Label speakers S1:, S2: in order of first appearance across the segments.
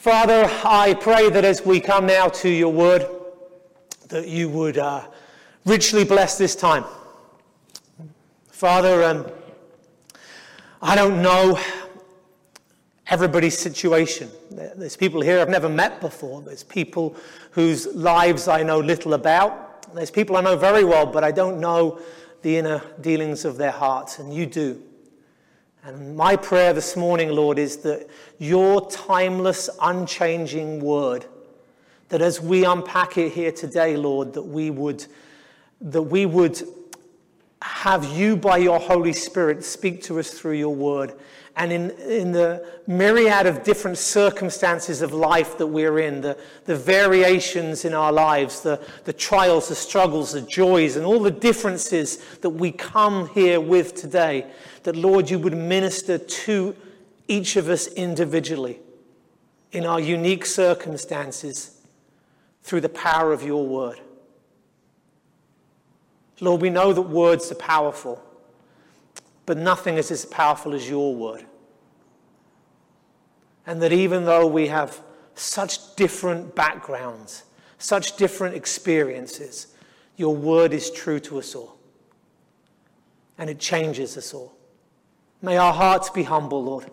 S1: Father, I pray that as we come now to your word, that you would uh, richly bless this time. Father, um, I don't know everybody's situation. There's people here I've never met before. There's people whose lives I know little about. There's people I know very well, but I don't know the inner dealings of their hearts, and you do. And my prayer this morning, Lord, is that your timeless, unchanging word, that as we unpack it here today, Lord, that we would, that we would have you by your Holy Spirit speak to us through your word. And in, in the myriad of different circumstances of life that we're in, the, the variations in our lives, the, the trials, the struggles, the joys, and all the differences that we come here with today, that, Lord, you would minister to each of us individually in our unique circumstances through the power of your word. Lord, we know that words are powerful, but nothing is as powerful as your word. And that even though we have such different backgrounds, such different experiences, your word is true to us all. And it changes us all. May our hearts be humble, Lord.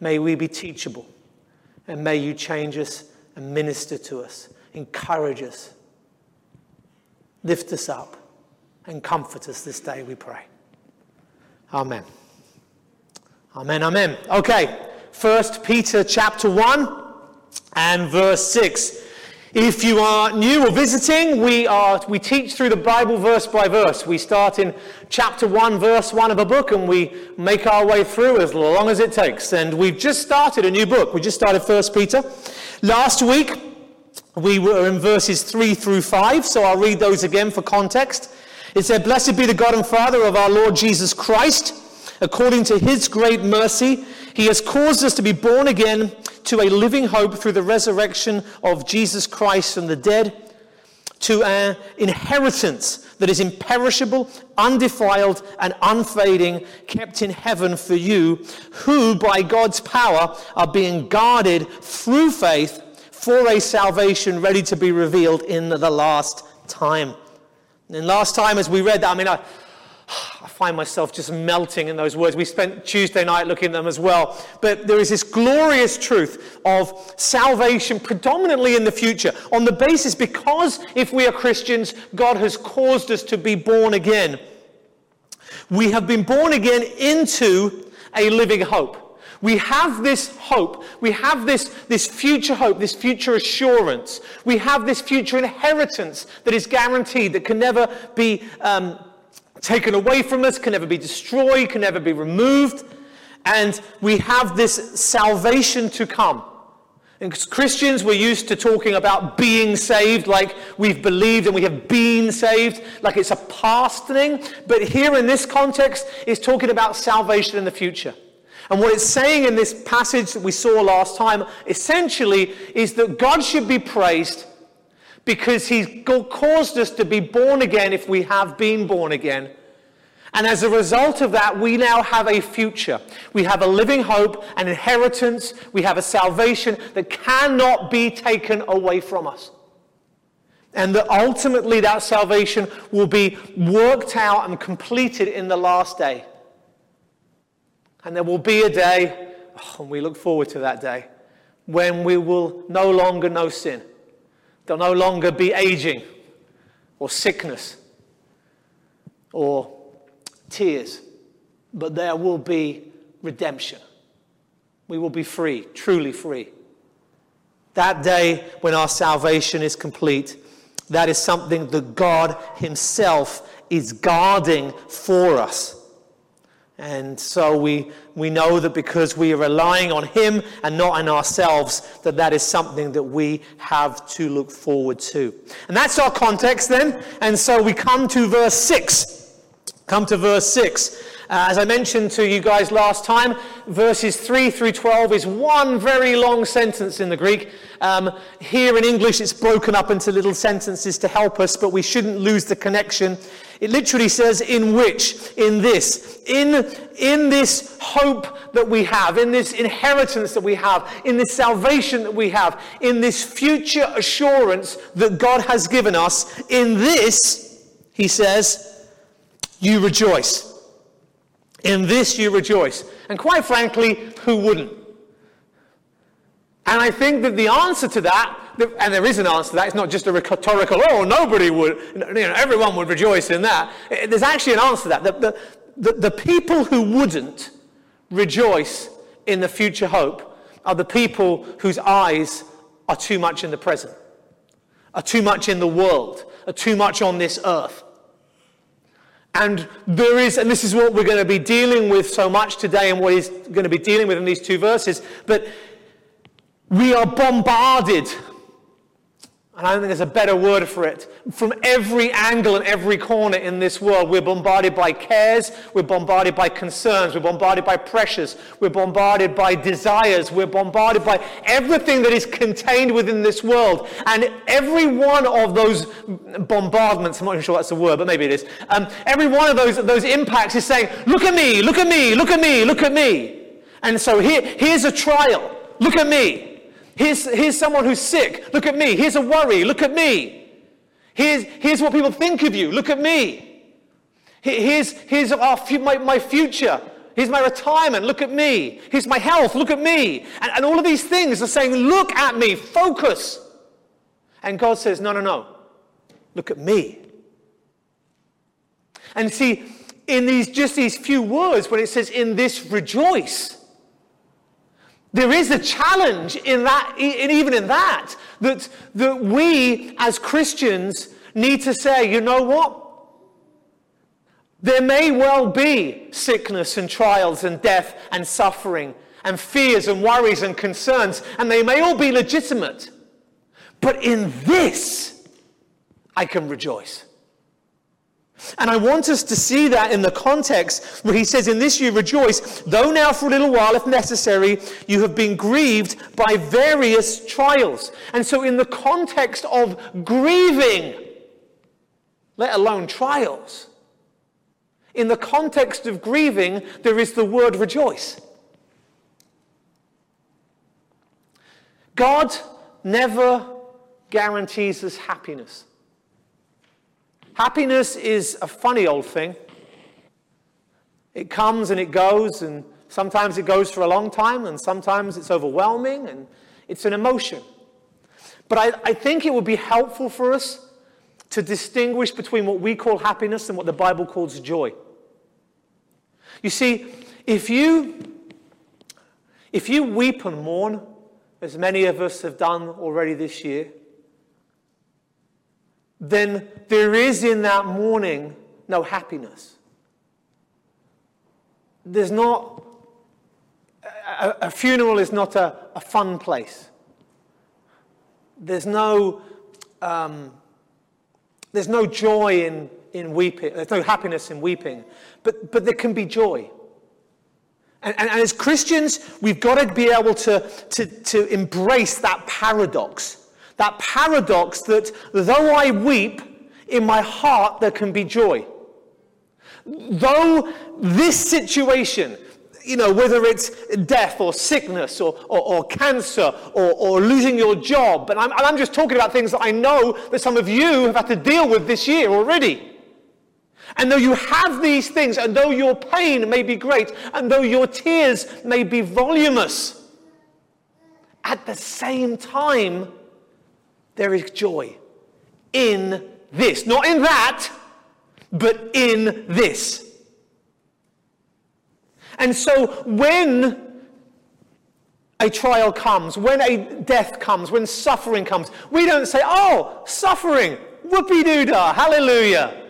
S1: May we be teachable. And may you change us and minister to us, encourage us, lift us up, and comfort us this day, we pray. Amen. Amen, amen. Okay, First Peter chapter 1 and verse 6. If you are new or visiting, we, are, we teach through the Bible verse by verse. We start in chapter 1, verse 1 of a book, and we make our way through as long as it takes. And we've just started a new book. We just started First Peter. Last week, we were in verses 3 through 5, so I'll read those again for context. It said, Blessed be the God and Father of our Lord Jesus Christ. According to his great mercy, he has caused us to be born again to a living hope through the resurrection of Jesus Christ from the dead, to an inheritance that is imperishable, undefiled, and unfading, kept in heaven for you, who by God's power are being guarded through faith for a salvation ready to be revealed in the last time. And last time, as we read that, I mean, I, I find myself just melting in those words. We spent Tuesday night looking at them as well. But there is this glorious truth of salvation predominantly in the future on the basis because if we are Christians, God has caused us to be born again. We have been born again into a living hope. We have this hope. We have this, this future hope, this future assurance. We have this future inheritance that is guaranteed, that can never be um, taken away from us, can never be destroyed, can never be removed. And we have this salvation to come. And Christians, we're used to talking about being saved, like we've believed and we have been saved, like it's a past thing. But here in this context, it's talking about salvation in the future. And what it's saying in this passage that we saw last time essentially is that God should be praised because He's caused us to be born again if we have been born again. And as a result of that, we now have a future. We have a living hope, an inheritance, we have a salvation that cannot be taken away from us. And that ultimately that salvation will be worked out and completed in the last day. And there will be a day, oh, and we look forward to that day, when we will no longer know sin. There'll no longer be aging or sickness or tears, but there will be redemption. We will be free, truly free. That day when our salvation is complete, that is something that God Himself is guarding for us. And so we, we know that because we are relying on Him and not on ourselves, that that is something that we have to look forward to. And that's our context then. And so we come to verse 6. Come to verse 6. Uh, as I mentioned to you guys last time, verses 3 through 12 is one very long sentence in the Greek. Um, here in English, it's broken up into little sentences to help us, but we shouldn't lose the connection. It literally says, in which, in this, in, in this hope that we have, in this inheritance that we have, in this salvation that we have, in this future assurance that God has given us, in this, he says, you rejoice. In this you rejoice. And quite frankly, who wouldn't? And I think that the answer to that, and there is an answer to that, it's not just a rhetorical, oh, nobody would, you know, everyone would rejoice in that. Eh, there's actually an answer to that. The, the, the, the people who wouldn't rejoice in the future hope are the people whose eyes are too much in the present, are too much in the world, are too much on this earth. And there is, and this is what we're going to be dealing with so much today and what he's going to be dealing with in these two verses, but we are bombarded and I don't think there's a better word for it. From every angle and every corner in this world, we're bombarded by cares, we're bombarded by concerns, we're bombarded by pressures, we're bombarded by desires, we're bombarded by everything that is contained within this world. And every one of those bombardments, I'm not even sure that's a word, but maybe it is, um, every one of those, those impacts is saying, Look at me, look at me, look at me, look at me. And so here, here's a trial. Look at me. Here's, here's someone who's sick. Look at me. Here's a worry. Look at me. Here's, here's what people think of you. Look at me. Here's, here's our, my, my future. Here's my retirement. Look at me. Here's my health. Look at me. And, and all of these things are saying, Look at me. Focus. And God says, No, no, no. Look at me. And see, in these just these few words, when it says, In this rejoice, there is a challenge in that, in even in that, that, that we as Christians need to say, you know what? There may well be sickness and trials and death and suffering and fears and worries and concerns, and they may all be legitimate. But in this, I can rejoice. And I want us to see that in the context where he says, In this you rejoice, though now for a little while, if necessary, you have been grieved by various trials. And so, in the context of grieving, let alone trials, in the context of grieving, there is the word rejoice. God never guarantees us happiness. Happiness is a funny old thing. It comes and it goes, and sometimes it goes for a long time, and sometimes it's overwhelming, and it's an emotion. But I, I think it would be helpful for us to distinguish between what we call happiness and what the Bible calls joy. You see, if you if you weep and mourn, as many of us have done already this year, then there is in that mourning no happiness. There's not, a, a funeral is not a, a, fun place. There's no, um, there's no joy in, in weeping, there's no happiness in weeping, but, but there can be joy. And, and, and as Christians, we've got to be able to, to, to embrace that paradox that paradox that though I weep, in my heart there can be joy. Though this situation, you know, whether it's death or sickness or, or, or cancer or, or, losing your job, but I'm, I'm just talking about things that I know that some of you have had to deal with this year already. And though you have these things, and though your pain may be great, and though your tears may be voluminous, at the same time, there is joy in this. Not in that, but in this. And so when a trial comes, when a death comes, when suffering comes, we don't say, oh, suffering, whoopee doo dah, hallelujah.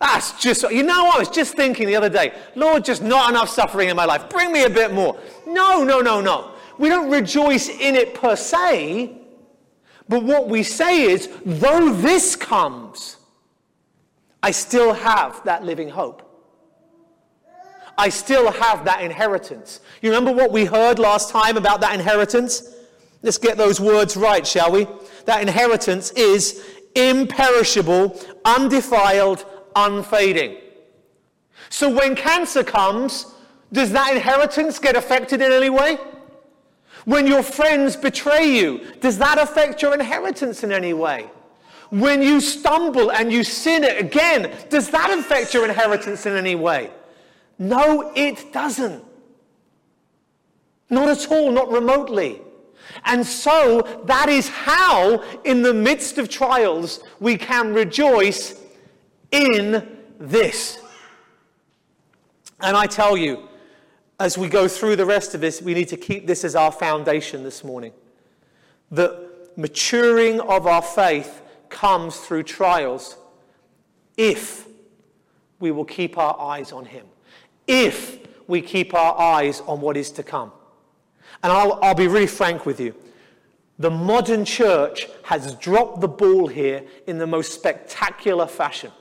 S1: That's just, you know, I was just thinking the other day, Lord, just not enough suffering in my life. Bring me a bit more. No, no, no, no. We don't rejoice in it per se. But what we say is, though this comes, I still have that living hope. I still have that inheritance. You remember what we heard last time about that inheritance? Let's get those words right, shall we? That inheritance is imperishable, undefiled, unfading. So when cancer comes, does that inheritance get affected in any way? When your friends betray you, does that affect your inheritance in any way? When you stumble and you sin it again, does that affect your inheritance in any way? No, it doesn't. Not at all, not remotely. And so that is how, in the midst of trials, we can rejoice in this. And I tell you, as we go through the rest of this, we need to keep this as our foundation this morning. The maturing of our faith comes through trials if we will keep our eyes on Him, if we keep our eyes on what is to come. And I'll, I'll be really frank with you. The modern church has dropped the ball here in the most spectacular fashion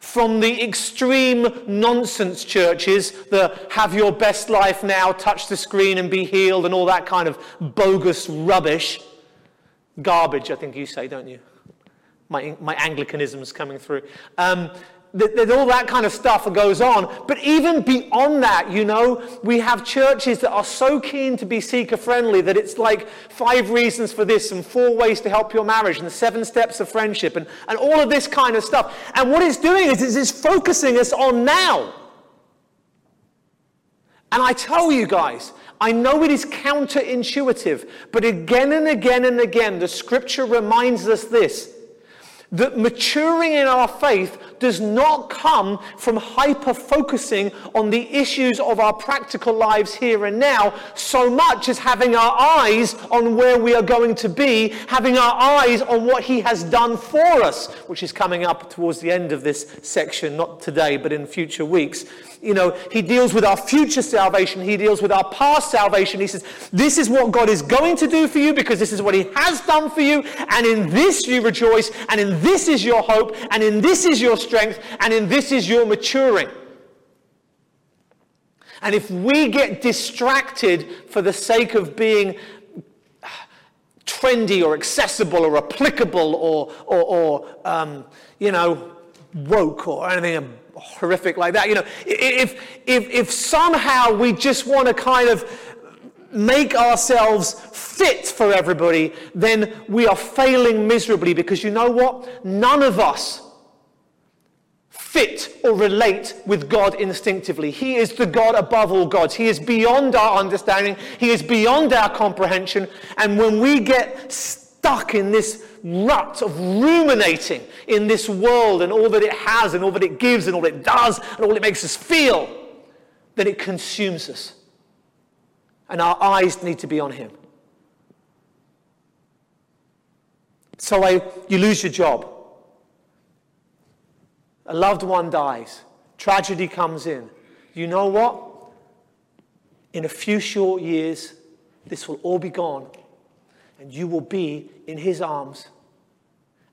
S1: from the extreme nonsense churches, the have your best life now, touch the screen and be healed, and all that kind of bogus rubbish. Garbage, I think you say, don't you? My, my Anglicanism's coming through. Um, there's all that kind of stuff that goes on. But even beyond that, you know, we have churches that are so keen to be seeker friendly that it's like five reasons for this and four ways to help your marriage and seven steps of friendship and, and all of this kind of stuff. And what it's doing is it's focusing us on now. And I tell you guys, I know it is counterintuitive, but again and again and again, the scripture reminds us this that maturing in our faith does not come from hyper focusing on the issues of our practical lives here and now so much as having our eyes on where we are going to be, having our eyes on what He has done for us, which is coming up towards the end of this section, not today, but in future weeks you know, he deals with our future salvation. He deals with our past salvation. He says, this is what God is going to do for you because this is what he has done for you. And in this you rejoice. And in this is your hope. And in this is your strength. Strength, and in this is your maturing. And if we get distracted for the sake of being trendy or accessible or applicable or, or, or um, you know, woke or anything horrific like that. You know, if, if, if somehow we just want to kind of make ourselves fit for everybody, then we are failing miserably because you know what? None of us fit or relate with God instinctively. He is the God above all gods. He is beyond our understanding. He is beyond our comprehension. And when we get stuck in this rut of ruminating in this world and all that it has and all that it gives and all it does and all it makes us feel, then it consumes us. And our eyes need to be on Him. So I, you lose your job. A loved one dies. Tragedy comes in. You know what? In a few short years, this will all be gone and you will be in his arms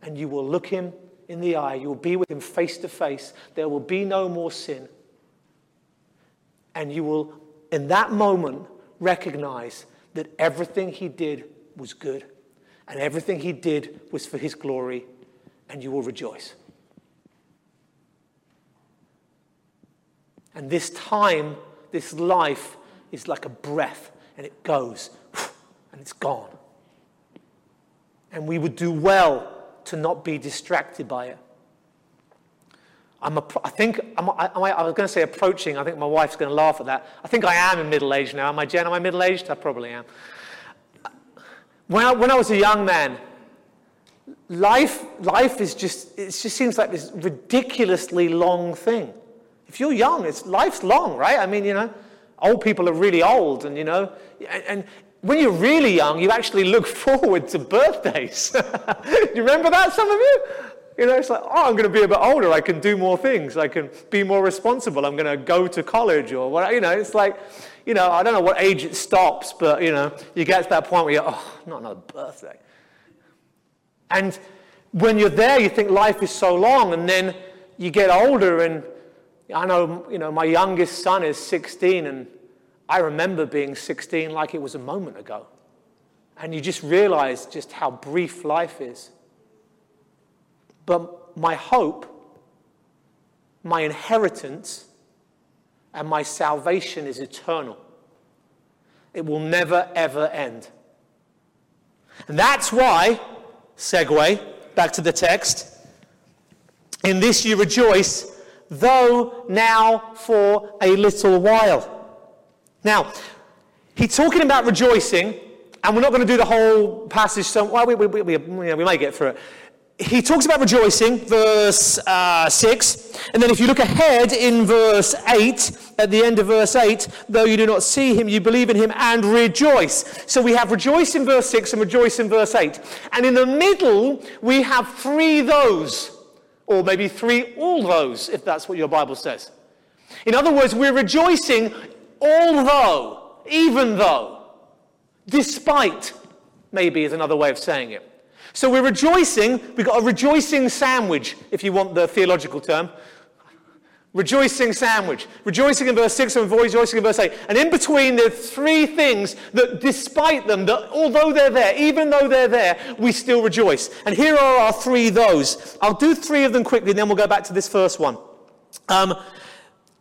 S1: and you will look him in the eye. You will be with him face to face. There will be no more sin. And you will, in that moment, recognize that everything he did was good and everything he did was for his glory, and you will rejoice. And this time, this life is like a breath, and it goes and it's gone. And we would do well to not be distracted by it. I'm a, I think, I'm, I, I was going to say approaching, I think my wife's going to laugh at that. I think I am in middle age now. Am I, Jen? Am I middle aged? I probably am. When I, when I was a young man, life, life is just, it just seems like this ridiculously long thing. If you're young, it's, life's long, right? I mean, you know, old people are really old, and, you know, and, and when you're really young, you actually look forward to birthdays. Do you remember that, some of you? You know, it's like, oh, I'm going to be a bit older. I can do more things. I can be more responsible. I'm going to go to college or what, you know, it's like, you know, I don't know what age it stops, but, you know, you get to that point where you're, oh, not another birthday. And when you're there, you think life is so long, and then you get older and I know, you know, my youngest son is 16, and I remember being 16 like it was a moment ago. And you just realize just how brief life is. But my hope, my inheritance, and my salvation is eternal. It will never, ever end. And that's why, segue back to the text, in this you rejoice, though now for a little while. Now, he's talking about rejoicing, and we're not going to do the whole passage, so well, we, we, we, we, we may get through it he talks about rejoicing, verse uh, 6. And then if you look ahead in verse 8, at the end of verse 8, though you do not see him, you believe in him and rejoice. So we have rejoice in verse 6 and rejoice in verse 8. And in the middle, we have three those, or maybe three all those, if that's what your Bible says. In other words, we're rejoicing although, even though, despite, maybe is another way of saying it. So we're rejoicing. We've got a rejoicing sandwich, if you want the theological term. Rejoicing sandwich. Rejoicing in verse 6 and rejoicing in verse 8. And in between, there are three things that, despite them, that although they're there, even though they're there, we still rejoice. And here are our three those. I'll do three of them quickly, and then we'll go back to this first one. Um,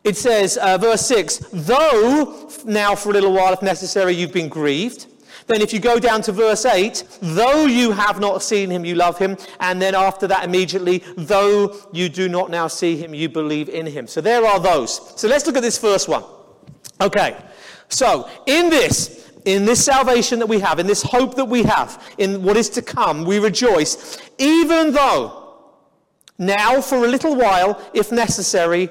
S1: it says, uh, verse 6, though now for a little while, if necessary, you've been grieved then, if you go down to verse 8, though you have not seen him, you love him. And then after that, immediately, though you do not now see him, you believe in him. So there are those. So let's look at this first one. Okay. So, in this, in this salvation that we have, in this hope that we have, in what is to come, we rejoice, even though now, for a little while, if necessary,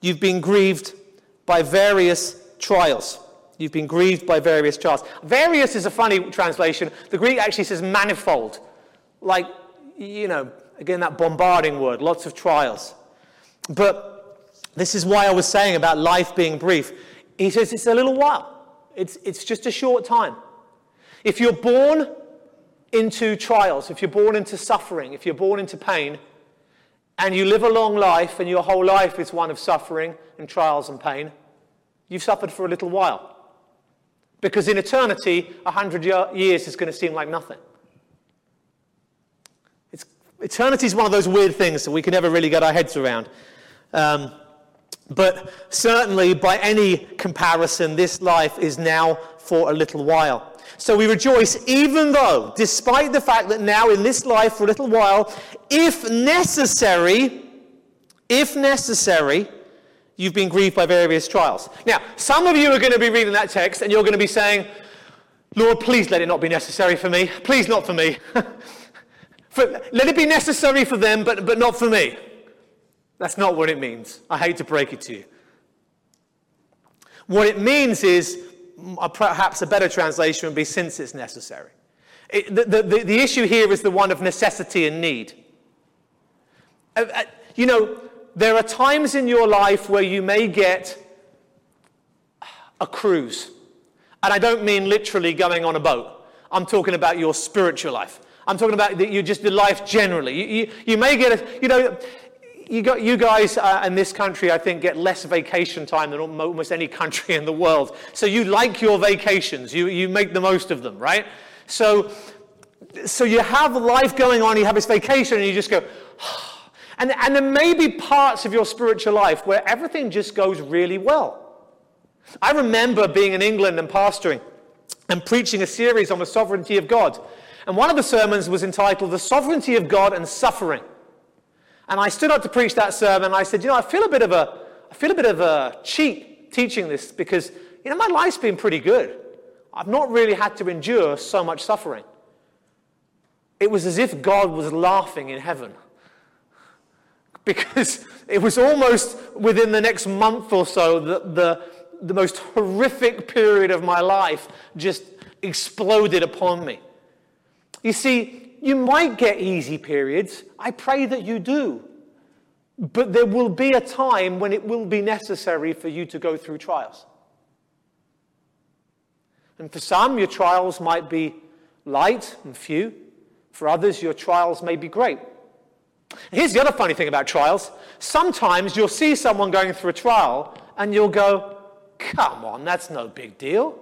S1: you've been grieved by various trials. You've been grieved by various trials. Various is a funny translation. The Greek actually says manifold. Like, you know, again, that bombarding word, lots of trials. But this is why I was saying about life being brief. He says it's a little while, it's, it's just a short time. If you're born into trials, if you're born into suffering, if you're born into pain, and you live a long life and your whole life is one of suffering and trials and pain, you've suffered for a little while. Because in eternity, 100 years is going to seem like nothing. It's, eternity is one of those weird things that we can never really get our heads around. Um, but certainly, by any comparison, this life is now for a little while. So we rejoice, even though, despite the fact that now in this life for a little while, if necessary, if necessary, you've been grieved by various trials. Now, some of you are going to be reading that text and you're going to be saying, Lord, please let it not be necessary for me. Please not for me. for, let it be necessary for them, but, but not for me. That's not what it means. I hate to break it to you. What it means is, perhaps a better translation would be since it's necessary. It, the, the, the, issue here is the one of necessity and need. Uh, uh, you know, there are times in your life where you may get a cruise. And I don't mean literally going on a boat. I'm talking about your spiritual life. I'm talking about the, you just the life generally. You, you, you, may get a, you know, you, got, you guys uh, in this country, I think, get less vacation time than almost any country in the world. So you like your vacations. You, you make the most of them, right? So, so you have life going on, you have this vacation, and you just go, oh, and, and there may be parts of your spiritual life where everything just goes really well. I remember being in England and pastoring and preaching a series on the sovereignty of God. And one of the sermons was entitled The Sovereignty of God and Suffering. And I stood up to preach that sermon and I said, You know, I feel a bit of a, I feel a, bit of a cheat teaching this because, you know, my life's been pretty good. I've not really had to endure so much suffering. It was as if God was laughing in heaven because it was almost within the next month or so that the, the most horrific period of my life just exploded upon me. You see, you might get easy periods. I pray that you do. But there will be a time when it will be necessary for you to go through trials. And for some, your trials might be light and few. For others, your trials may be great. Here's the other funny thing about trials. Sometimes you'll see someone going through a trial and you'll go, come on, that's no big deal.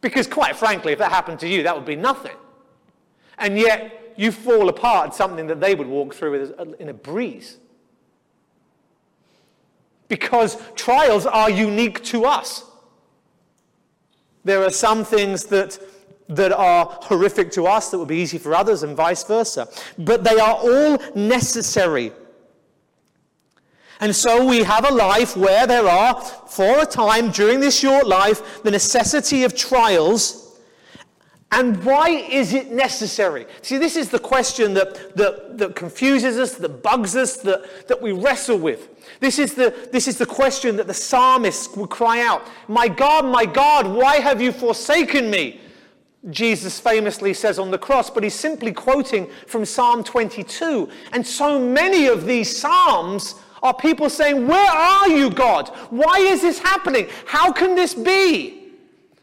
S1: Because, quite frankly, if that happened to you, that would be nothing. And yet, you fall apart at something that they would walk through uh, in a breeze. Because trials are unique to us. There are some things that, that are horrific to us that would be easy for others, and vice versa. But they are all necessary and so we have a life where there are, for a time during this short life, the necessity of trials. And why is it necessary? See, this is the question that, that, that confuses us, that bugs us, that, that we wrestle with. This is, the, this is the question that the psalmist would cry out My God, my God, why have you forsaken me? Jesus famously says on the cross, but he's simply quoting from Psalm 22. And so many of these Psalms are people saying, Where are you, God? Why is this happening? How can this be?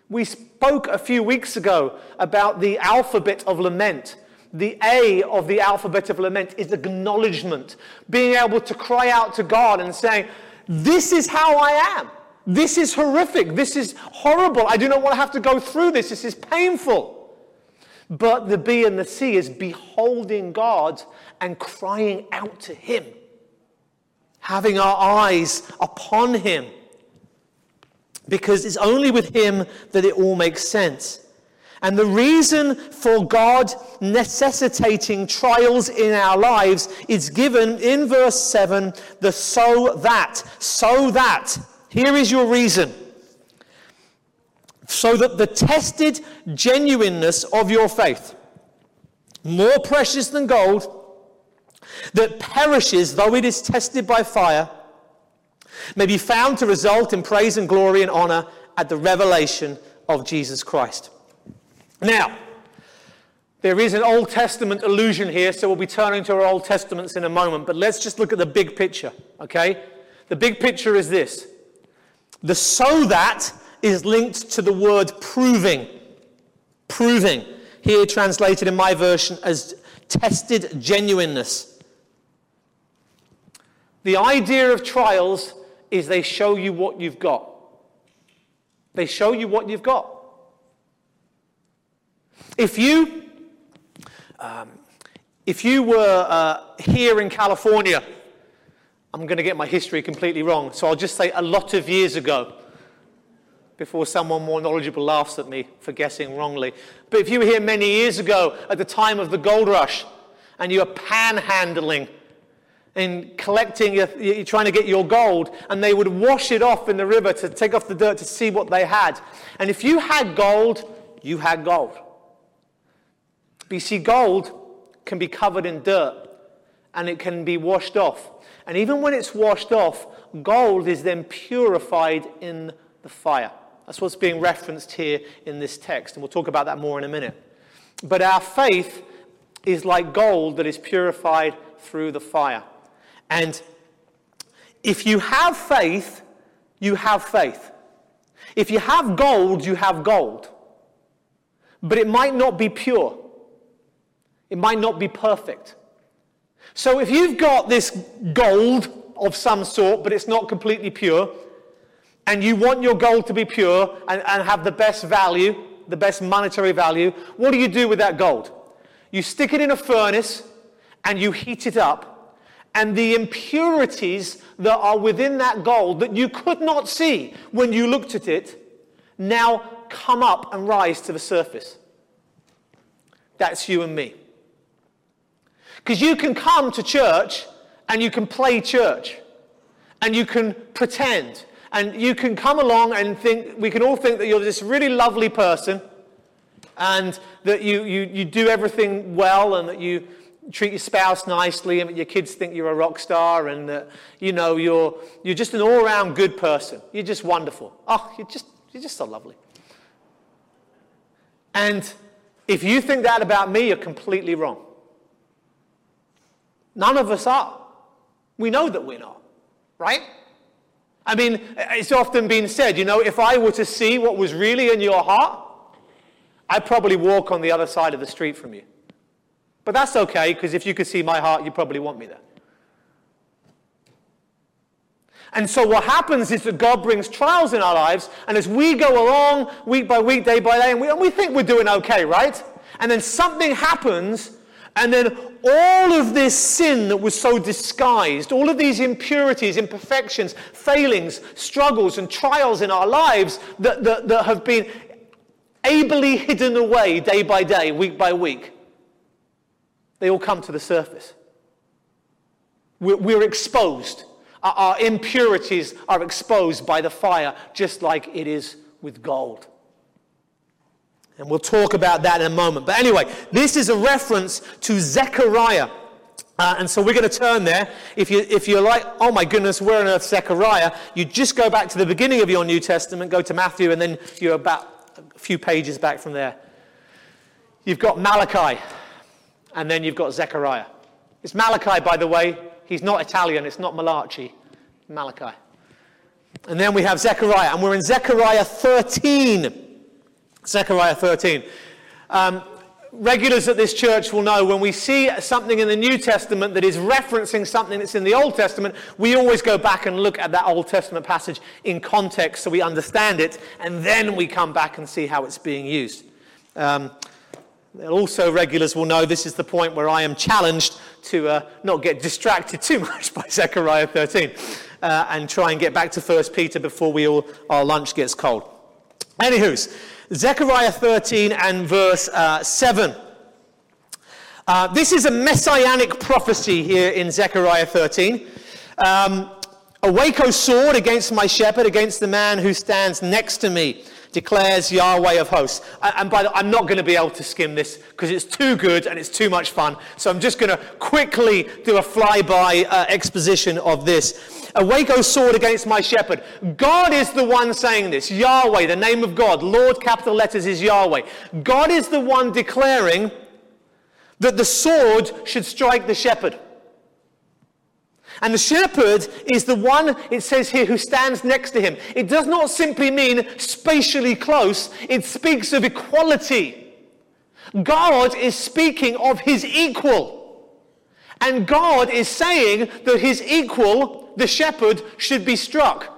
S1: We spoke a few weeks ago about the alphabet of lament. The A of the alphabet of lament is acknowledgement, being able to cry out to God and saying, This is how I am. This is horrific. This is horrible. I do not want to have to go through this. This is painful. But the B and the C is beholding God and crying out to Him having our eyes upon Him. Because it's only with Him that it all makes sense. And the reason for God necessitating trials in our lives is given in verse 7 the so that. So that. Here is your reason. So that the tested genuineness of your faith, more precious than gold, that perishes though it is tested by fire, may be found to result in praise and glory and honor at the revelation of Jesus Christ. Now, there is an Old Testament allusion here, so we'll be turning to our Old Testaments in a moment, but let's just look at the big picture, okay? The big picture is this the so that is linked to the word proving. Proving. Here translated in my version as tested genuineness. The idea of trials is they show you what you've got. They show you what you've got. If you, um, if you were uh, here in California, I'm going to get my history completely wrong, so I'll just say a lot of years ago, before someone more knowledgeable laughs at me for guessing wrongly. But if you were here many years ago at the time of the gold rush and you were panhandling and collecting, you're trying to get your gold, and they would wash it off in the river to take off the dirt to see what they had. And if you had gold, you had gold. But you see, gold can be covered in dirt and it can be washed off. And even when it's washed off, gold is then purified in the fire. That's what's being referenced here in this text, and we'll talk about that more in a minute. But our faith is like gold that is purified through the fire. And if you have faith, you have faith. If you have gold, you have gold. But it might not be pure. It might not be perfect. So if you've got this gold of some sort, but it's not completely pure, and you want your gold to be pure and, and have the best value, the best monetary value, what do you do with that gold? You stick it in a furnace and you heat it up and the impurities that are within that gold that you could not see when you looked at it now come up and rise to the surface. That's you and me. Because you can come to church and you can play church and you can pretend and you can come along and think, we can all think that you're this really lovely person and that you, you, you do everything well and that you treat your spouse nicely and that your kids think you're a rock star and that, you know you're, you're just an all-around good person. You're just wonderful. Oh you're just, you're just so lovely. And if you think that about me you're completely wrong none of us are we know that we're not right i mean it's often been said you know if i were to see what was really in your heart i'd probably walk on the other side of the street from you But that's okay, because if you could see my heart, you'd probably want me there. And so what happens is that God brings trials in our lives, and as we go along week by week, day by day, and we, and we think we're doing okay, right? And then something happens, and then all of this sin that was so disguised, all of these impurities, imperfections, failings, struggles, and trials in our lives that, that, that have been ably hidden away day by day, week by week, they all come to the surface. We're, we're exposed. Our, our impurities are exposed by the fire, just like it is with gold. And we'll talk about that in a moment. But anyway, this is a reference to Zechariah. Uh, and so we're going to turn there. If, you, if you're like, oh my goodness, where on earth is Zechariah? You just go back to the beginning of your New Testament, go to Matthew, and then you're about a few pages back from there. You've got Malachi, and then you've got Zechariah. It's Malachi, by the way. He's not Italian, it's not Malachi. Malachi. And then we have Zechariah, and we're in Zechariah 13. Zechariah 13. Um, regulars at this church will know when we see something in the New Testament that is referencing something that's in the Old Testament, we always go back and look at that Old Testament passage in context so we understand it, and then we come back and see how it's being used. Um, also, regulars will know this is the point where I am challenged to uh, not get distracted too much by Zechariah 13 uh, and try and get back to 1 Peter before we all, our lunch gets cold. Anywho's, Zechariah 13 and verse uh, 7. Uh, this is a messianic prophecy here in Zechariah 13. Um, Awake, O sword, against my shepherd, against the man who stands next to me, declares Yahweh of hosts. And by the I'm not going to be able to skim this because it's too good and it's too much fun. So I'm just going to quickly do a flyby uh, exposition of this. Awake, O sword, against my shepherd. God is the one saying this. Yahweh, the name of God. Lord, capital letters, is Yahweh. God is the one declaring that the sword should strike the shepherd. And the shepherd is the one, it says here, who stands next to him. It does not simply mean spatially close, it speaks of equality. God is speaking of his equal. And God is saying that his equal, the shepherd, should be struck.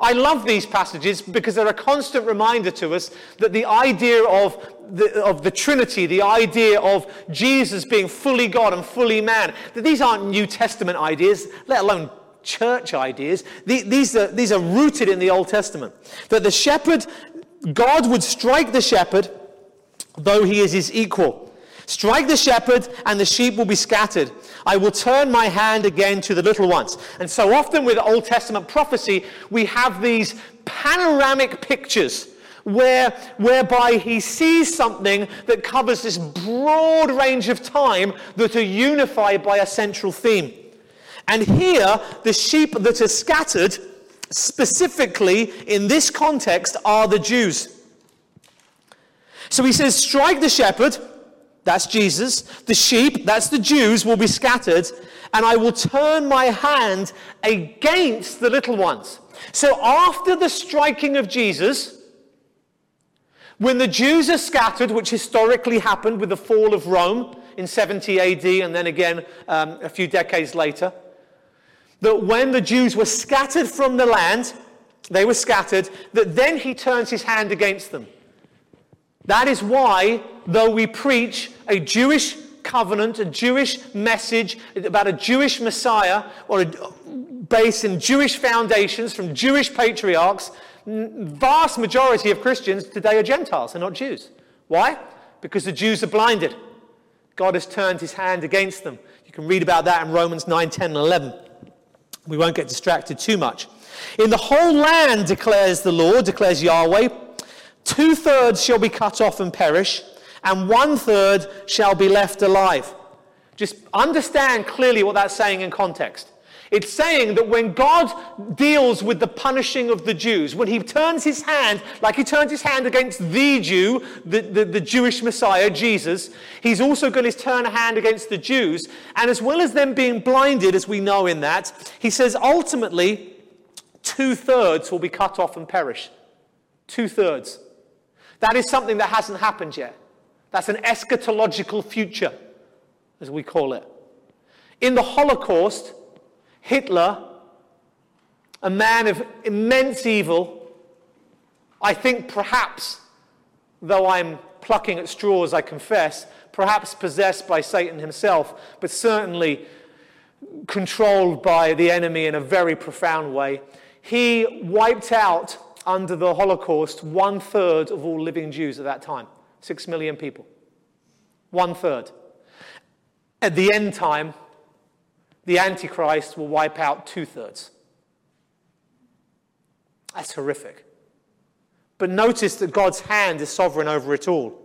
S1: I love these passages because they're a constant reminder to us that the idea of the, of the Trinity, the idea of Jesus being fully God and fully man, that these aren't New Testament ideas, let alone church ideas. These are, these are rooted in the Old Testament. That the shepherd, God would strike the shepherd, though he is his equal. Strike the shepherd, and the sheep will be scattered. I will turn my hand again to the little ones. And so often with Old Testament prophecy, we have these panoramic pictures where, whereby he sees something that covers this broad range of time that are unified by a central theme. And here, the sheep that are scattered, specifically in this context, are the Jews. So he says, Strike the shepherd that's Jesus. The sheep, that's the Jews, will be scattered, and I will turn my hand against the little ones. So after the striking of Jesus, when the Jews are scattered, which historically happened with the fall of Rome in 70 AD and then again um, a few decades later, that when the Jews were scattered from the land, they were scattered, that then he turns his hand against them. That is why, though we preach a Jewish covenant, a Jewish message about a Jewish Messiah, or a, based in Jewish foundations from Jewish patriarchs, vast majority of Christians today are Gentiles, they're not Jews. Why? Because the Jews are blinded. God has turned his hand against them. You can read about that in Romans 9, 10, and 11. We won't get distracted too much. In the whole land, declares the Lord, declares Yahweh, Two thirds shall be cut off and perish, and one third shall be left alive. Just understand clearly what that's saying in context. It's saying that when God deals with the punishing of the Jews, when he turns his hand, like he turns his hand against the Jew, the, the, the, Jewish Messiah, Jesus, he's also going to turn a hand against the Jews. And as well as them being blinded, as we know in that, he says ultimately two thirds will be cut off and perish. Two thirds. That is something that hasn't happened yet. That's an eschatological future. as we call it. In the Holocaust, Hitler, a man of immense evil, I think perhaps, though I'm plucking at straws, I confess, perhaps possessed by Satan himself, but certainly controlled by the enemy in a very profound way. He wiped out under the Holocaust one third of all living Jews at that time six million people. One third. At the end time, the Antichrist will wipe out two thirds. That's horrific. But notice that God's hand is sovereign over it all.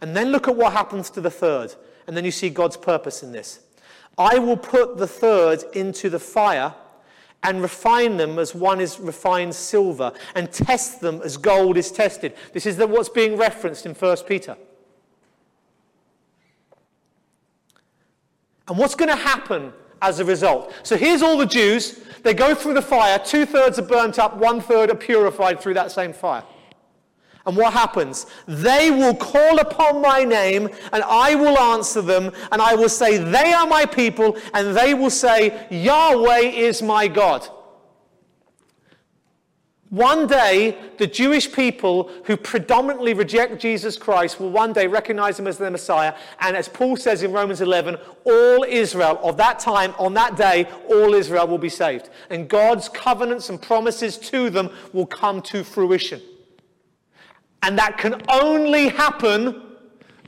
S1: And then look at what happens to the third. And then you see God's purpose in this. I will put the third into the fire and refine them as one is refined silver and test them as gold is tested. This is what's being referenced in 1 Peter. And what's going to happen as a result? So here's all the Jews. They go through the fire. Two thirds are burnt up, one third are purified through that same fire. And what happens? They will call upon my name, and I will answer them, and I will say, They are my people, and they will say, Yahweh is my God. One day, the Jewish people who predominantly reject Jesus Christ will one day recognize him as their Messiah. And as Paul says in Romans 11, all Israel of that time, on that day, all Israel will be saved. And God's covenants and promises to them will come to fruition. And that can only happen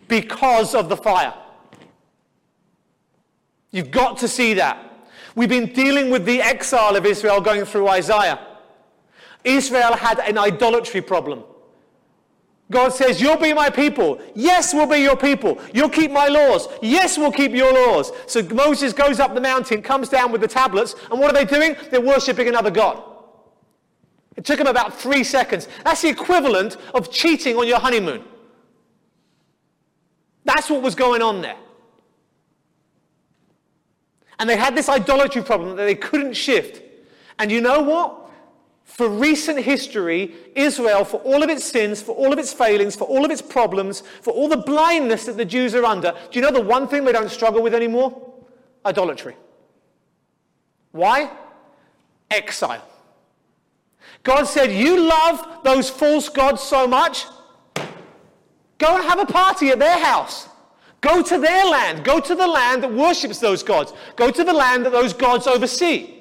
S1: because of the fire. You've got to see that. We've been dealing with the exile of Israel going through Isaiah. Israel had an idolatry problem. God says, You'll be my people. Yes, we'll be your people. You'll keep my laws. Yes, we'll keep your laws. So Moses goes up the mountain, comes down with the tablets, and what are they doing? They're worshipping another God. It took him about three seconds. That's the equivalent of cheating on your honeymoon. That's what was going on there. And they had this idolatry problem that they couldn't shift. And you know what? For recent history, Israel, for all of its sins, for all of its failings, for all of its problems, for all the blindness that the Jews are under, do you know the one thing they don't struggle with anymore? Idolatry. Why? Exile. God said, You love those false gods so much, go and have a party at their house. Go to their land. Go to the land that worships those gods. Go to the land that those gods oversee.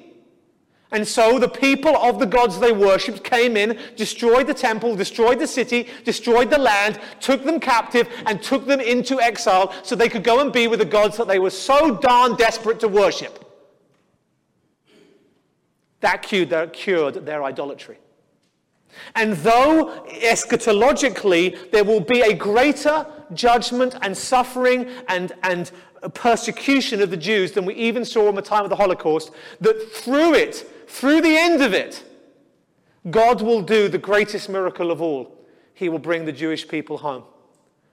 S1: And so the people of the gods they worshipped came in, destroyed the temple, destroyed the city, destroyed the land, took them captive, and took them into exile so they could go and be with the gods that they were so darn desperate to worship. That cured their, idolatry. And though eschatologically there will be a greater judgment and suffering and, and persecution of the Jews than we even saw in the time of the Holocaust, that through it, through the end of it, God will do the greatest miracle of all. He will bring the Jewish people home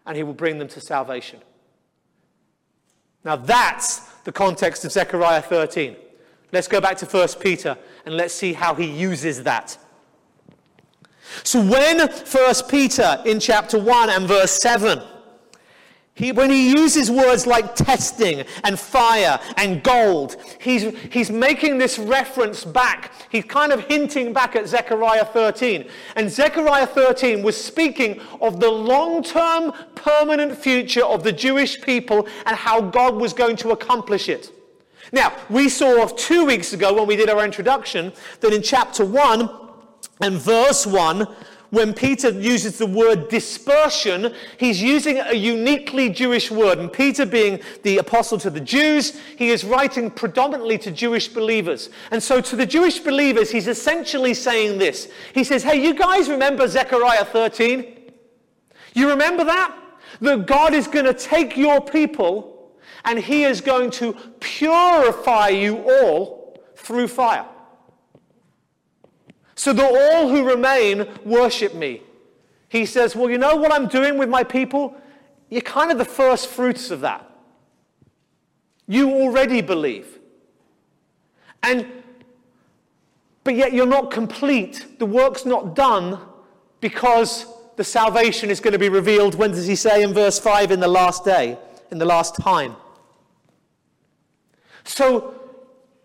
S1: and he will bring them to salvation. Now that's the context of Zechariah 13. Let's go back to 1 Peter and let's see how he uses that. So, when 1 Peter in chapter 1 and verse 7, he, when he uses words like testing and fire and gold, he's, he's making this reference back. He's kind of hinting back at Zechariah 13. And Zechariah 13 was speaking of the long term, permanent future of the Jewish people and how God was going to accomplish it. Now, we saw two weeks ago when we did our introduction that in chapter 1 and verse 1, when Peter uses the word dispersion, he's using a uniquely Jewish word. And Peter, being the apostle to the Jews, he is writing predominantly to Jewish believers. And so to the Jewish believers, he's essentially saying this. He says, Hey, you guys remember Zechariah 13? You remember that? That God is going to take your people and he is going to purify you all through fire. So that all who remain worship me. He says, Well, you know what I'm doing with my people? You're kind of the first fruits of that. You already believe. And but yet you're not complete. The work's not done because the salvation is going to be revealed. When does he say in verse 5 in the last day, in the last time? So,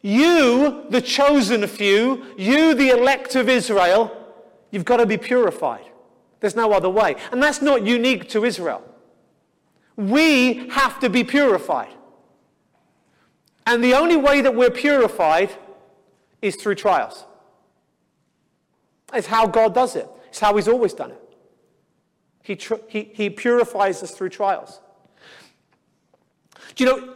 S1: you, the chosen few, you, the elect of Israel, you've got to be purified. There's no other way. And that's not unique to Israel. We have to be purified. And the only way that we're purified is through trials. It's how God does it, it's how He's always done it. He, tr- he, he purifies us through trials. Do you know,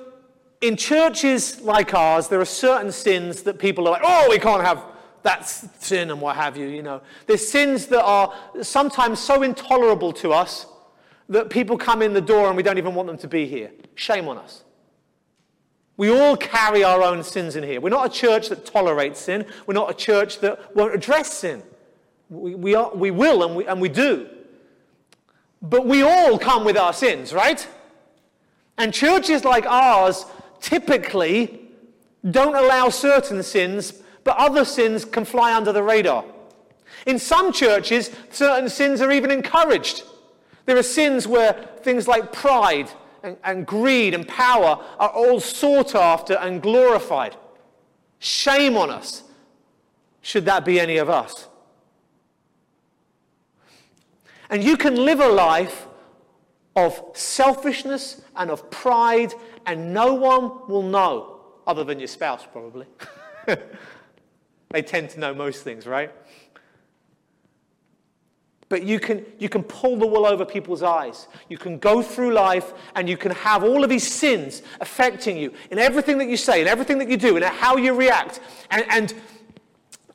S1: in churches like ours, there are certain sins that people are like, oh, we can't have that sin and what have you, you know. There's sins that are sometimes so intolerable to us that people come in the door and we don't even want them to be here. Shame on us. We all carry our own sins in here. We're not a church that tolerates sin. We're not a church that won't address sin. We, we, are, we will and we, and we do. But we all come with our sins, right? And churches like ours typically don't allow certain sins, but other sins can fly under the radar. In some churches, certain sins are even encouraged. There are sins where things like pride and, and greed and power are all sought after and glorified. Shame on us, should that be any of us. And you can live a life of selfishness and of pride, and no one will know, other than your spouse, probably. they tend to know most things, right? But you can, you can pull the wool over people's eyes. You can go through life and you can have all of these sins affecting you in everything that you say, in everything that you do, in how you react. And, and,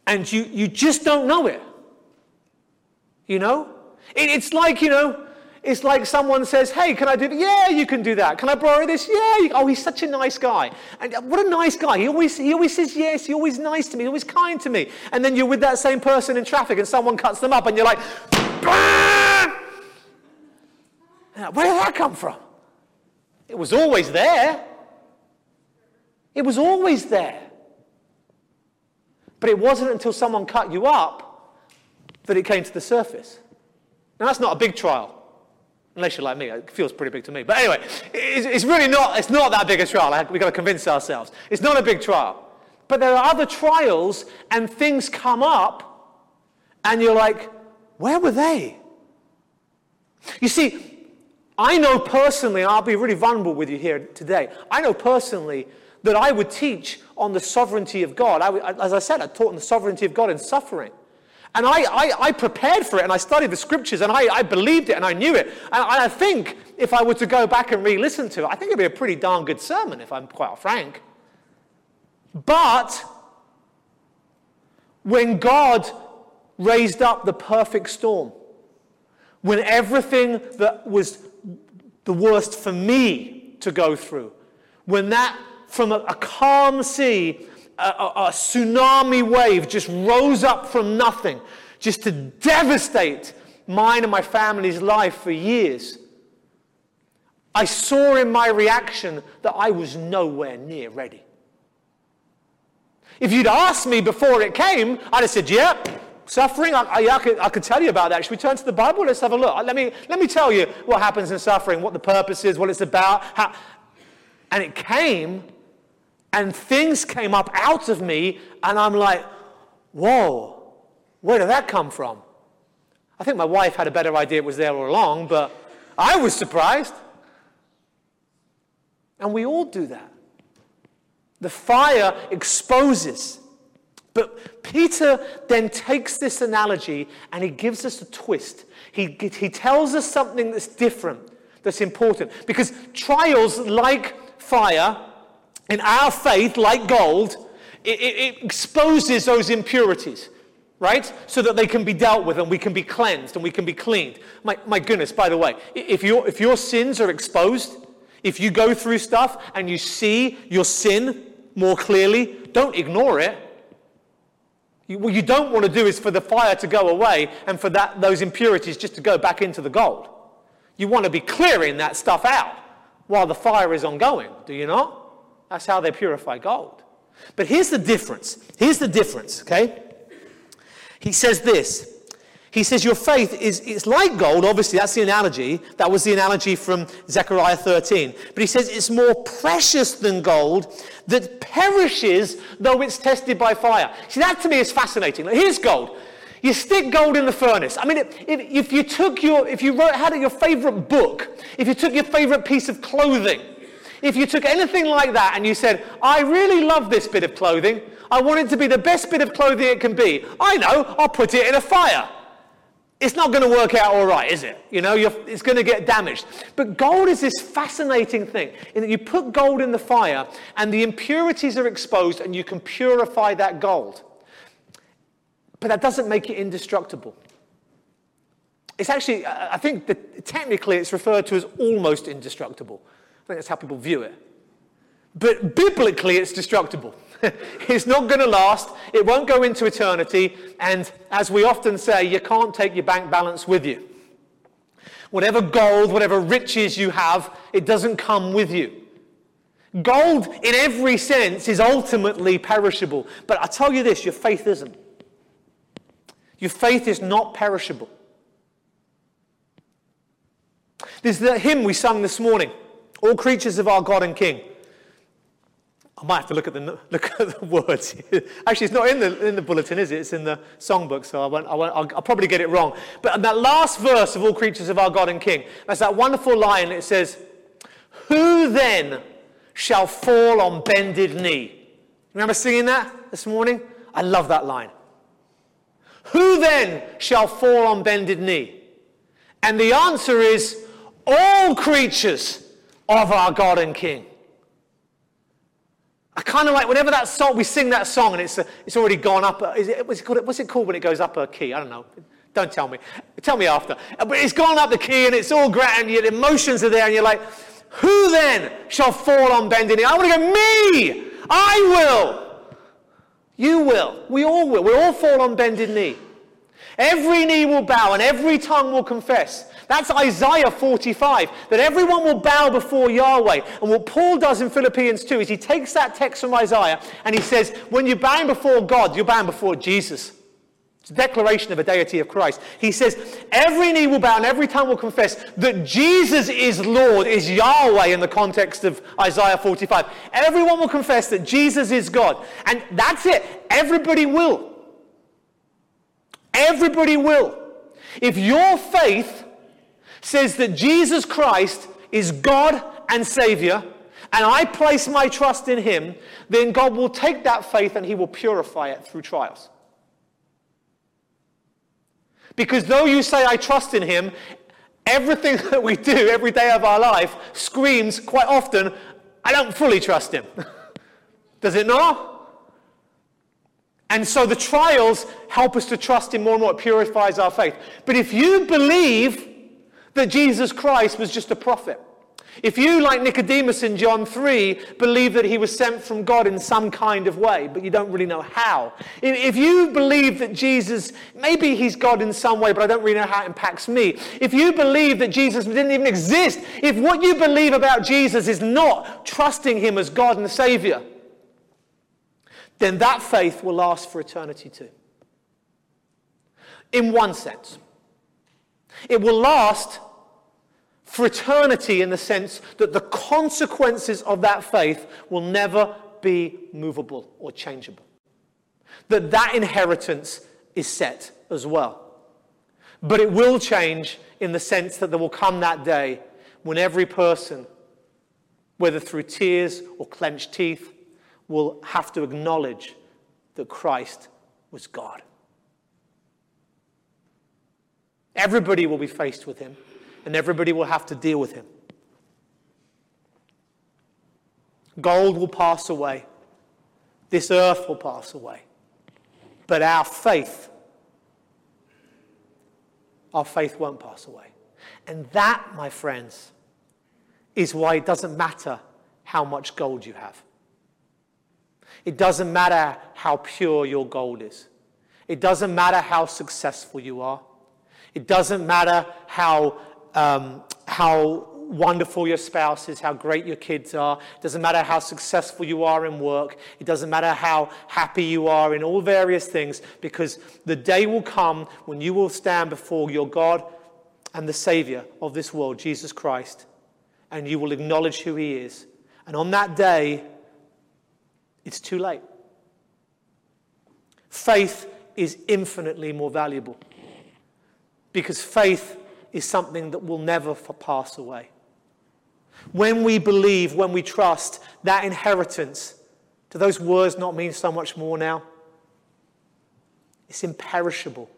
S1: and you, you just don't know it. You know? It, it's like, you know, it's like someone says, hey, can I do that? Yeah, you can do that. Can I borrow this? Yeah. You, oh, he's such a nice guy. And uh, what a nice guy. He always, he always says yes. He's always nice to me. He's always kind to me. And then you're with that same person in traffic and someone cuts them up and you're like, where did that come from? It was always there. It was always there. But it wasn't until someone cut you up that it came to the surface. Now, that's not a big trial. Unless you're like me, it feels pretty big to me. But anyway, it's, really not, it's not that big a trial. We've got to convince ourselves. It's not a big trial. But there are other trials and things come up and you're like, where were they? You see, I know personally, and I'll be really vulnerable with you here today, I know personally that I would teach on the sovereignty of God. I, as I said, I taught on the sovereignty of God in suffering. And I, I, I, prepared for it and I studied the scriptures and I, I believed it and I knew it. And I think if I were to go back and re listen to it, I think it'd be a pretty darn good sermon, if I'm quite frank. But when God raised up the perfect storm, when everything that was the worst for me to go through, when that from a, a calm sea a, a, tsunami wave just rose up from nothing, just to devastate mine and my family's life for years. I saw in my reaction that I was nowhere near ready. If you'd asked me before it came, I'd have said, yeah, suffering, I, I, I, could, I could tell you about that. Should we turn to the Bible? Let's have a look. Let me, let me tell you what happens in suffering, what the purpose is, what it's about. How... And it came and things came up out of me, and I'm like, whoa, where did that come from? I think my wife had a better idea it was there all along, but I was surprised. And we all do that. The fire exposes. But Peter then takes this analogy and he gives us a twist. He, he tells us something that's different, that's important. Because trials, like fire, in our faith, like gold, it, it, it exposes those impurities right? So that they can be dealt with and we can be cleansed and we can be cleaned. My, my goodness, by the way, if, your if your sins are exposed, if you go through stuff and you see your sin more clearly, don't ignore it. You, what you don't want to do is for the fire to go away and for that, those impurities just to go back into the gold. You want to be clearing that stuff out while the fire is ongoing, do you not? That's how they purify gold. But here's the difference. Here's the difference, okay? He says this. He says your faith is it's like gold, obviously, that's the analogy. That was the analogy from Zechariah 13. But he says it's more precious than gold that perishes though it's tested by fire. See, that to me is fascinating. Like, here's gold. You stick gold in the furnace. I mean, if, if you took your, if you wrote, had your favorite book, if you took your favorite piece of clothing, if you took anything like that and you said, I really love this bit of clothing, I want it to be the best bit of clothing it can be, I know, I'll put it in a fire. It's not going to work out all right, is it? You know, it's going to get damaged. But gold is this fascinating thing in that you put gold in the fire and the impurities are exposed and you can purify that gold. But that doesn't make it indestructible. It's actually, I think that technically it's referred to as almost indestructible think that's how people view it. But biblically, it's destructible. it's not going to last. It won't go into eternity. And as we often say, you can't take your bank balance with you. Whatever gold, whatever riches you have, it doesn't come with you. Gold, in every sense, is ultimately perishable. But I tell you this your faith isn't. Your faith is not perishable. There's the hymn we sung this morning. All creatures of our God and King. I might have to look at the, look at the words. Actually, it's not in the, in the bulletin, is it? It's in the songbook, so I won't, I won't, I'll, I'll probably get it wrong. But that last verse of All creatures of our God and King, that's that wonderful line. It says, Who then shall fall on bended knee? Remember singing that this morning? I love that line. Who then shall fall on bended knee? And the answer is all creatures of our God and King. I kind of like whenever that song we sing that song and it's uh, it's already gone up. Uh, is it, what's, it called, what's it called when it goes up a key? I don't know. Don't tell me. Tell me after. But it's gone up the key and it's all grand. and your emotions are there and you're like, who then shall fall on bended knee? I want to go, me. I will. You will. We all will. We all fall on bended knee. Every knee will bow and every tongue will confess that's Isaiah 45, that everyone will bow before Yahweh. And what Paul does in Philippians 2 is he takes that text from Isaiah and he says, when you're bowing before God, you're bowing before Jesus. It's a declaration of a deity of Christ. He says, every knee will bow and every tongue will confess that Jesus is Lord, is Yahweh in the context of Isaiah 45. Everyone will confess that Jesus is God. And that's it. Everybody will. Everybody will. If your faith says that Jesus Christ is God and Savior, and I place my trust in Him, then God will take that faith and He will purify it through trials. Because though you say, I trust in Him, everything that we do every day of our life screams quite often, I don't fully trust Him. Does it not? And so the trials help us to trust Him more and more. It purifies our faith. But if you believe that Jesus Christ was just a prophet. If you, like Nicodemus in John 3, believe that he was sent from God in some kind of way, but you don't really know how, if you believe that Jesus, maybe he's God in some way, but I don't really know how it impacts me, if you believe that Jesus didn't even exist, if what you believe about Jesus is not trusting him as God and the Savior, then that faith will last for eternity too. In one sense. It will last for eternity in the sense that the consequences of that faith will never be movable or changeable. That that inheritance is set as well. But it will change in the sense that there will come that day when every person, whether through tears or clenched teeth, will have to acknowledge that Christ was God. Everybody will be faced with him, and everybody will have to deal with him. Gold will pass away, this earth will pass away, but our faith, our faith won't pass away. And that, my friends, is why it doesn't matter how much gold you have. It doesn't matter how pure your gold is. It doesn't matter how successful you are. It doesn't matter how, um, how wonderful your spouse is, how great your kids are. It doesn't matter how successful you are in work. It doesn't matter how happy you are in all various things, because the day will come when you will stand before your God and the Savior of this world, Jesus Christ, and you will acknowledge who He is. And on that day, it's too late. Faith is infinitely more valuable because faith is something that will never pass away. When we believe, when we trust, that inheritance, do those words not mean so much more now? It's imperishable,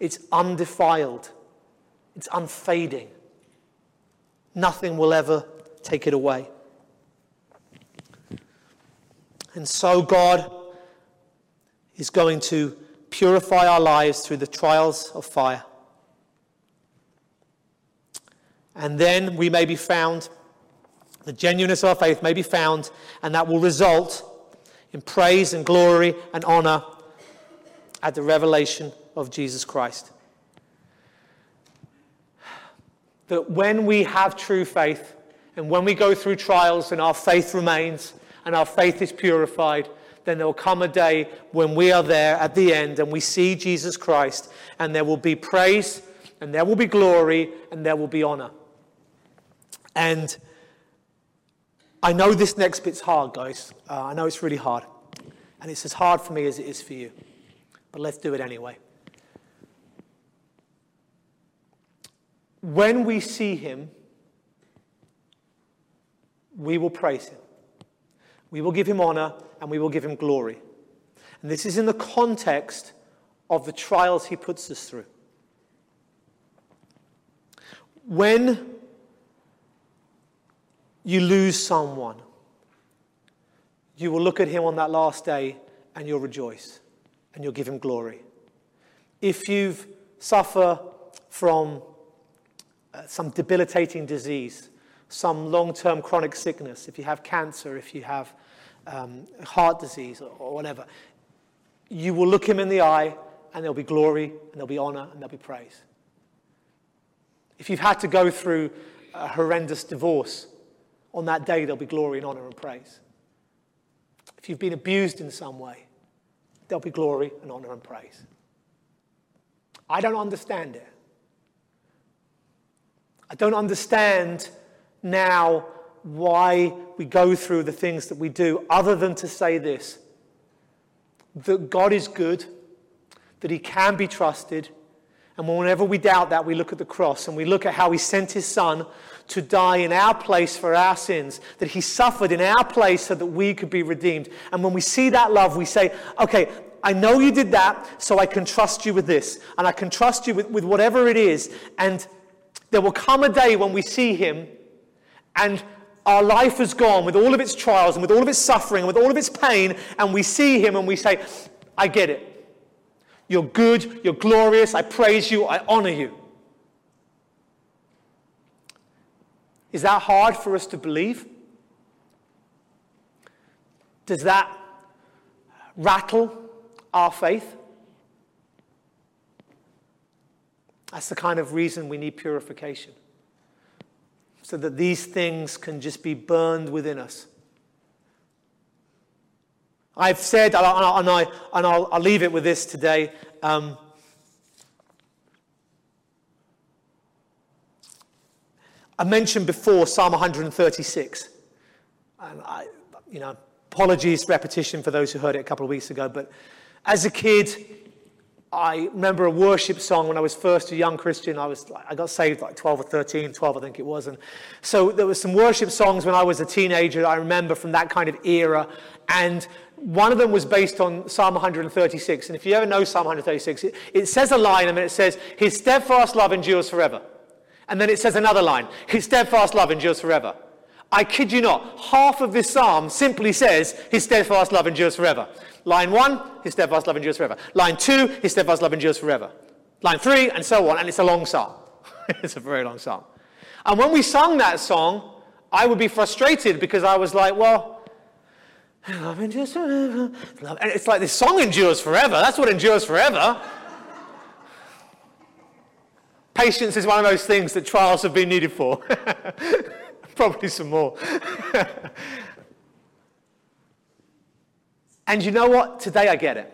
S1: it's undefiled, it's unfading. Nothing will ever take it away. And so, God is going to purify our lives through the trials of fire. And then we may be found, the genuineness of our faith may be found, and that will result in praise and glory and honor at the revelation of Jesus Christ. That when we have true faith, and when we go through trials and our faith remains and our faith is purified, then there will come a day when we are there at the end and we see Jesus Christ, and there will be praise, and there will be glory, and there will be honor. And I know this next bit's hard, guys. Uh, I know it's really hard. And it's as hard for me as it is for you. But let's do it anyway. When we see him, we will praise him. We will give him honor and we will give him glory. And this is in the context of the trials he puts us through. When you lose someone, you will look at him on that last day and you'll rejoice and you'll give him glory. If you've suffer from uh, some debilitating disease, some long-term chronic sickness, if you have cancer, if you have um, heart disease or, or whatever, you will look him in the eye and there'll be glory and there'll be honor and there'll be praise. If you've had to go through a horrendous divorce, on that day there'll be glory and honor and praise. If you've been abused in some way, there'll be glory and honor and praise. I don't understand it. I don't understand now why we go through the things that we do, other than to say this that God is good, that He can be trusted, and whenever we doubt that, we look at the cross and we look at how He sent His Son to die in our place for our sins, that He suffered in our place so that we could be redeemed. And when we see that love, we say, okay, I know you did that, so I can trust you with this. And I can trust you with, with whatever it is. And there will come a day when we see Him and our life has gone with all of its trials and with all of its suffering and with all of its pain, and we see Him and we say, I get it. You're good, you're glorious, I praise you, I honor you. Is that hard for us to believe? Does that rattle our faith? That's the kind of reason we need purification. So that these things can just be burned within us. I've said, and, I, and, I, and I'll, I'll leave it with this today. Um, I mentioned before Psalm 136. And I, you know, apologies, repetition for those who heard it a couple of weeks ago. But as a kid, I remember a worship song when I was first a young Christian. I was I got saved like 12 or 13, 12 I think it was. And so there were some worship songs when I was a teenager I remember from that kind of era. And one of them was based on Psalm 136. And if you ever know Psalm 136, it, it says a line and it says, His steadfast love endures forever. And then it says another line, His steadfast love endures forever. I kid you not, half of this psalm simply says, His steadfast love endures forever. Line one, His steadfast love endures forever. Line two, His steadfast love endures forever. Line three, and so on. And it's a long psalm. it's a very long psalm. And when we sung that song, I would be frustrated because I was like, well, Love endures forever. And it's like this song endures forever. That's what endures forever. Patience is one of those things that trials have been needed for. Probably some more. and you know what? Today I get it.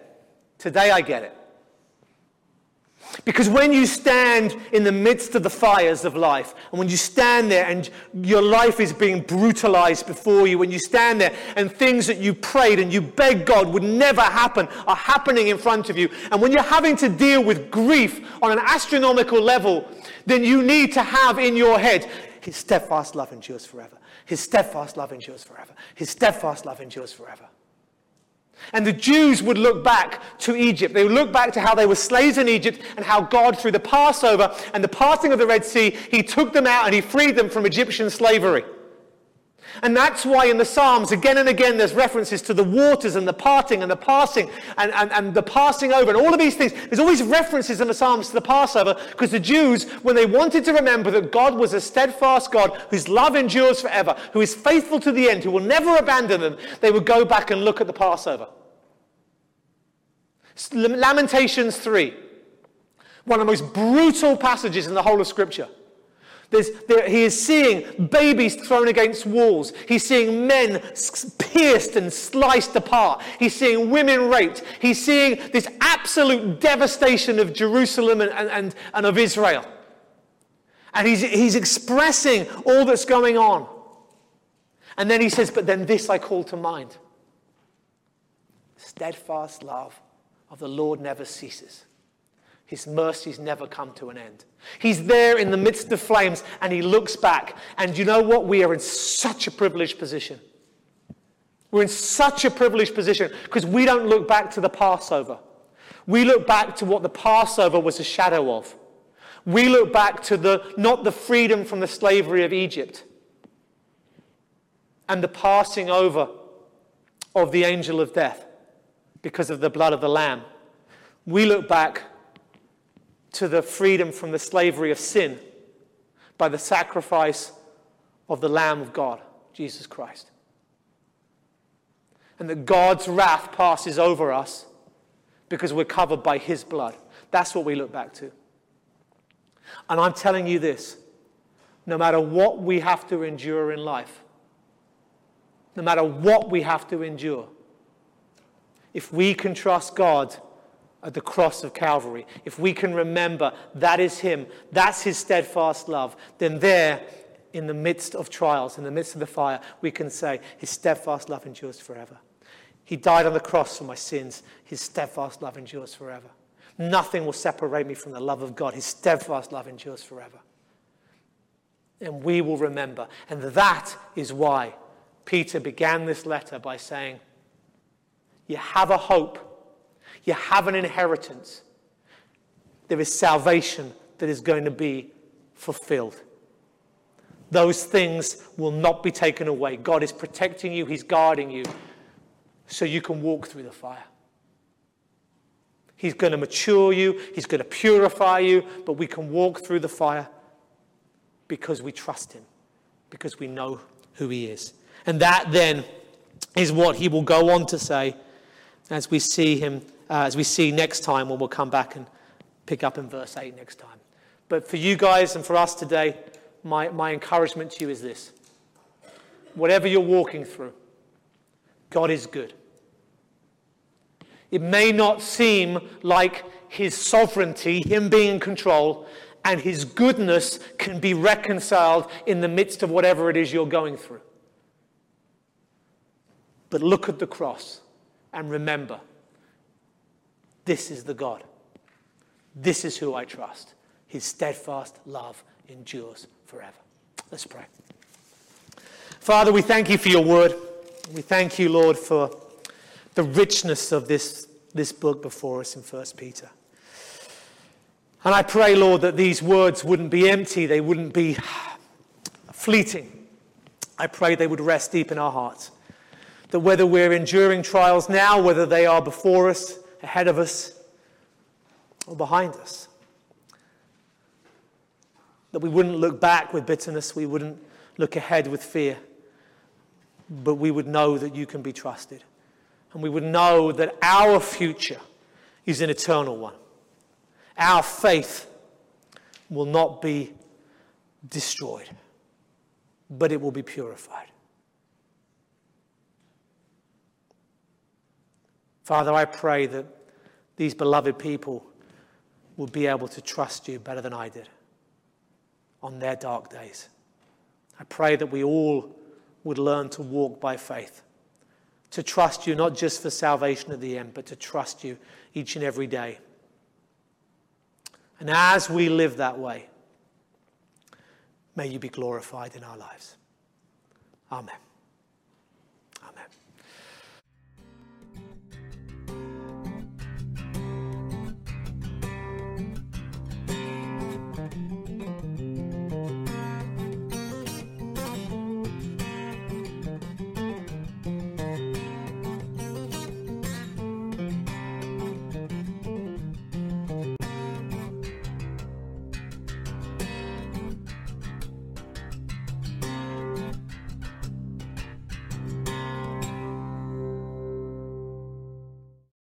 S1: Today I get it. Because when you stand in the midst of the fires of life, and when you stand there and your life is being brutalized before you, when you stand there and things that you prayed and you begged God would never happen are happening in front of you, and when you're having to deal with grief on an astronomical level, then you need to have in your head, His steadfast love endures forever. His steadfast love endures forever. His steadfast love endures forever. And the Jews would look back to Egypt. They would look back to how they were slaves in Egypt and how God, through the Passover and the parting of the Red Sea, He took them out and He freed them from Egyptian slavery. And that's why in the Psalms, again and again, there's references to the waters and the parting and the passing and, and, and the passing over and all of these things. There's always references in the Psalms to the Passover because the Jews, when they wanted to remember that God was a steadfast God whose love endures forever, who is faithful to the end, who will never abandon them, they would go back and look at the Passover. Lamentations 3, one of the most brutal passages in the whole of Scripture. There, he is seeing babies thrown against walls. He's seeing men pierced and sliced apart. He's seeing women raped. He's seeing this absolute devastation of Jerusalem and, and, and of Israel. And he's, he's expressing all that's going on. And then he says, But then this I call to mind steadfast love of the Lord never ceases. His mercies never come to an end. He's there in the midst of flames and he looks back. And you know what? We are in such a privileged position. We're in such a privileged position because we don't look back to the Passover. We look back to what the Passover was a shadow of. We look back to the, not the freedom from the slavery of Egypt and the passing over of the angel of death because of the blood of the Lamb. We look back to the freedom from the slavery of sin by the sacrifice of the Lamb of God, Jesus Christ. And that God's wrath passes over us because we're covered by His blood. That's what we look back to. And I'm telling you this no matter what we have to endure in life, no matter what we have to endure, if we can trust God at the cross of Calvary, if we can remember that is Him, that's His steadfast love, then there, in the midst of trials, in the midst of the fire, we can say, His steadfast love endures forever. He died on the cross for my sins. His steadfast love endures forever. Nothing will separate me from the love of God. His steadfast love endures forever. And we will remember. And that is why Peter began this letter by saying, you have a hope. You have an inheritance. There is salvation that is going to be fulfilled. Those things will not be taken away. God is protecting you, He's guarding you so you can walk through the fire. He's going to mature you, He's going to purify you, but we can walk through the fire because we trust Him, because we know who He is. And that then is what He will go on to say as we see him, uh, as we see next time when we'll come back and pick up in verse 8 next time. But for you guys and for us today, my, my encouragement to you is this whatever you're walking through, God is good. It may not seem like his sovereignty, him being in control, and his goodness can be reconciled in the midst of whatever it is you're going through. But look at the cross. And remember, this is the God. This is who I trust. His steadfast love endures forever. Let's pray. Father, we thank you for your word. We thank you, Lord, for the richness of this, this book before us in 1 Peter. And I pray, Lord, that these words wouldn't be empty, they wouldn't be fleeting. I pray they would rest deep in our hearts that whether we're enduring trials now, whether they are before us, ahead of us, or behind us, that we wouldn't look back with bitterness, we wouldn't look ahead with fear, but we would know that you can be trusted. And we would know that our future is an eternal one. Our faith will not be destroyed, but it will be purified. Father, I pray that these beloved people will be able to trust you better than I did on their dark days. I pray that we all would learn to walk by faith, to trust you not just for salvation at the end, but to trust you each and every day. And as we live that way, may you be glorified in our lives. Amen.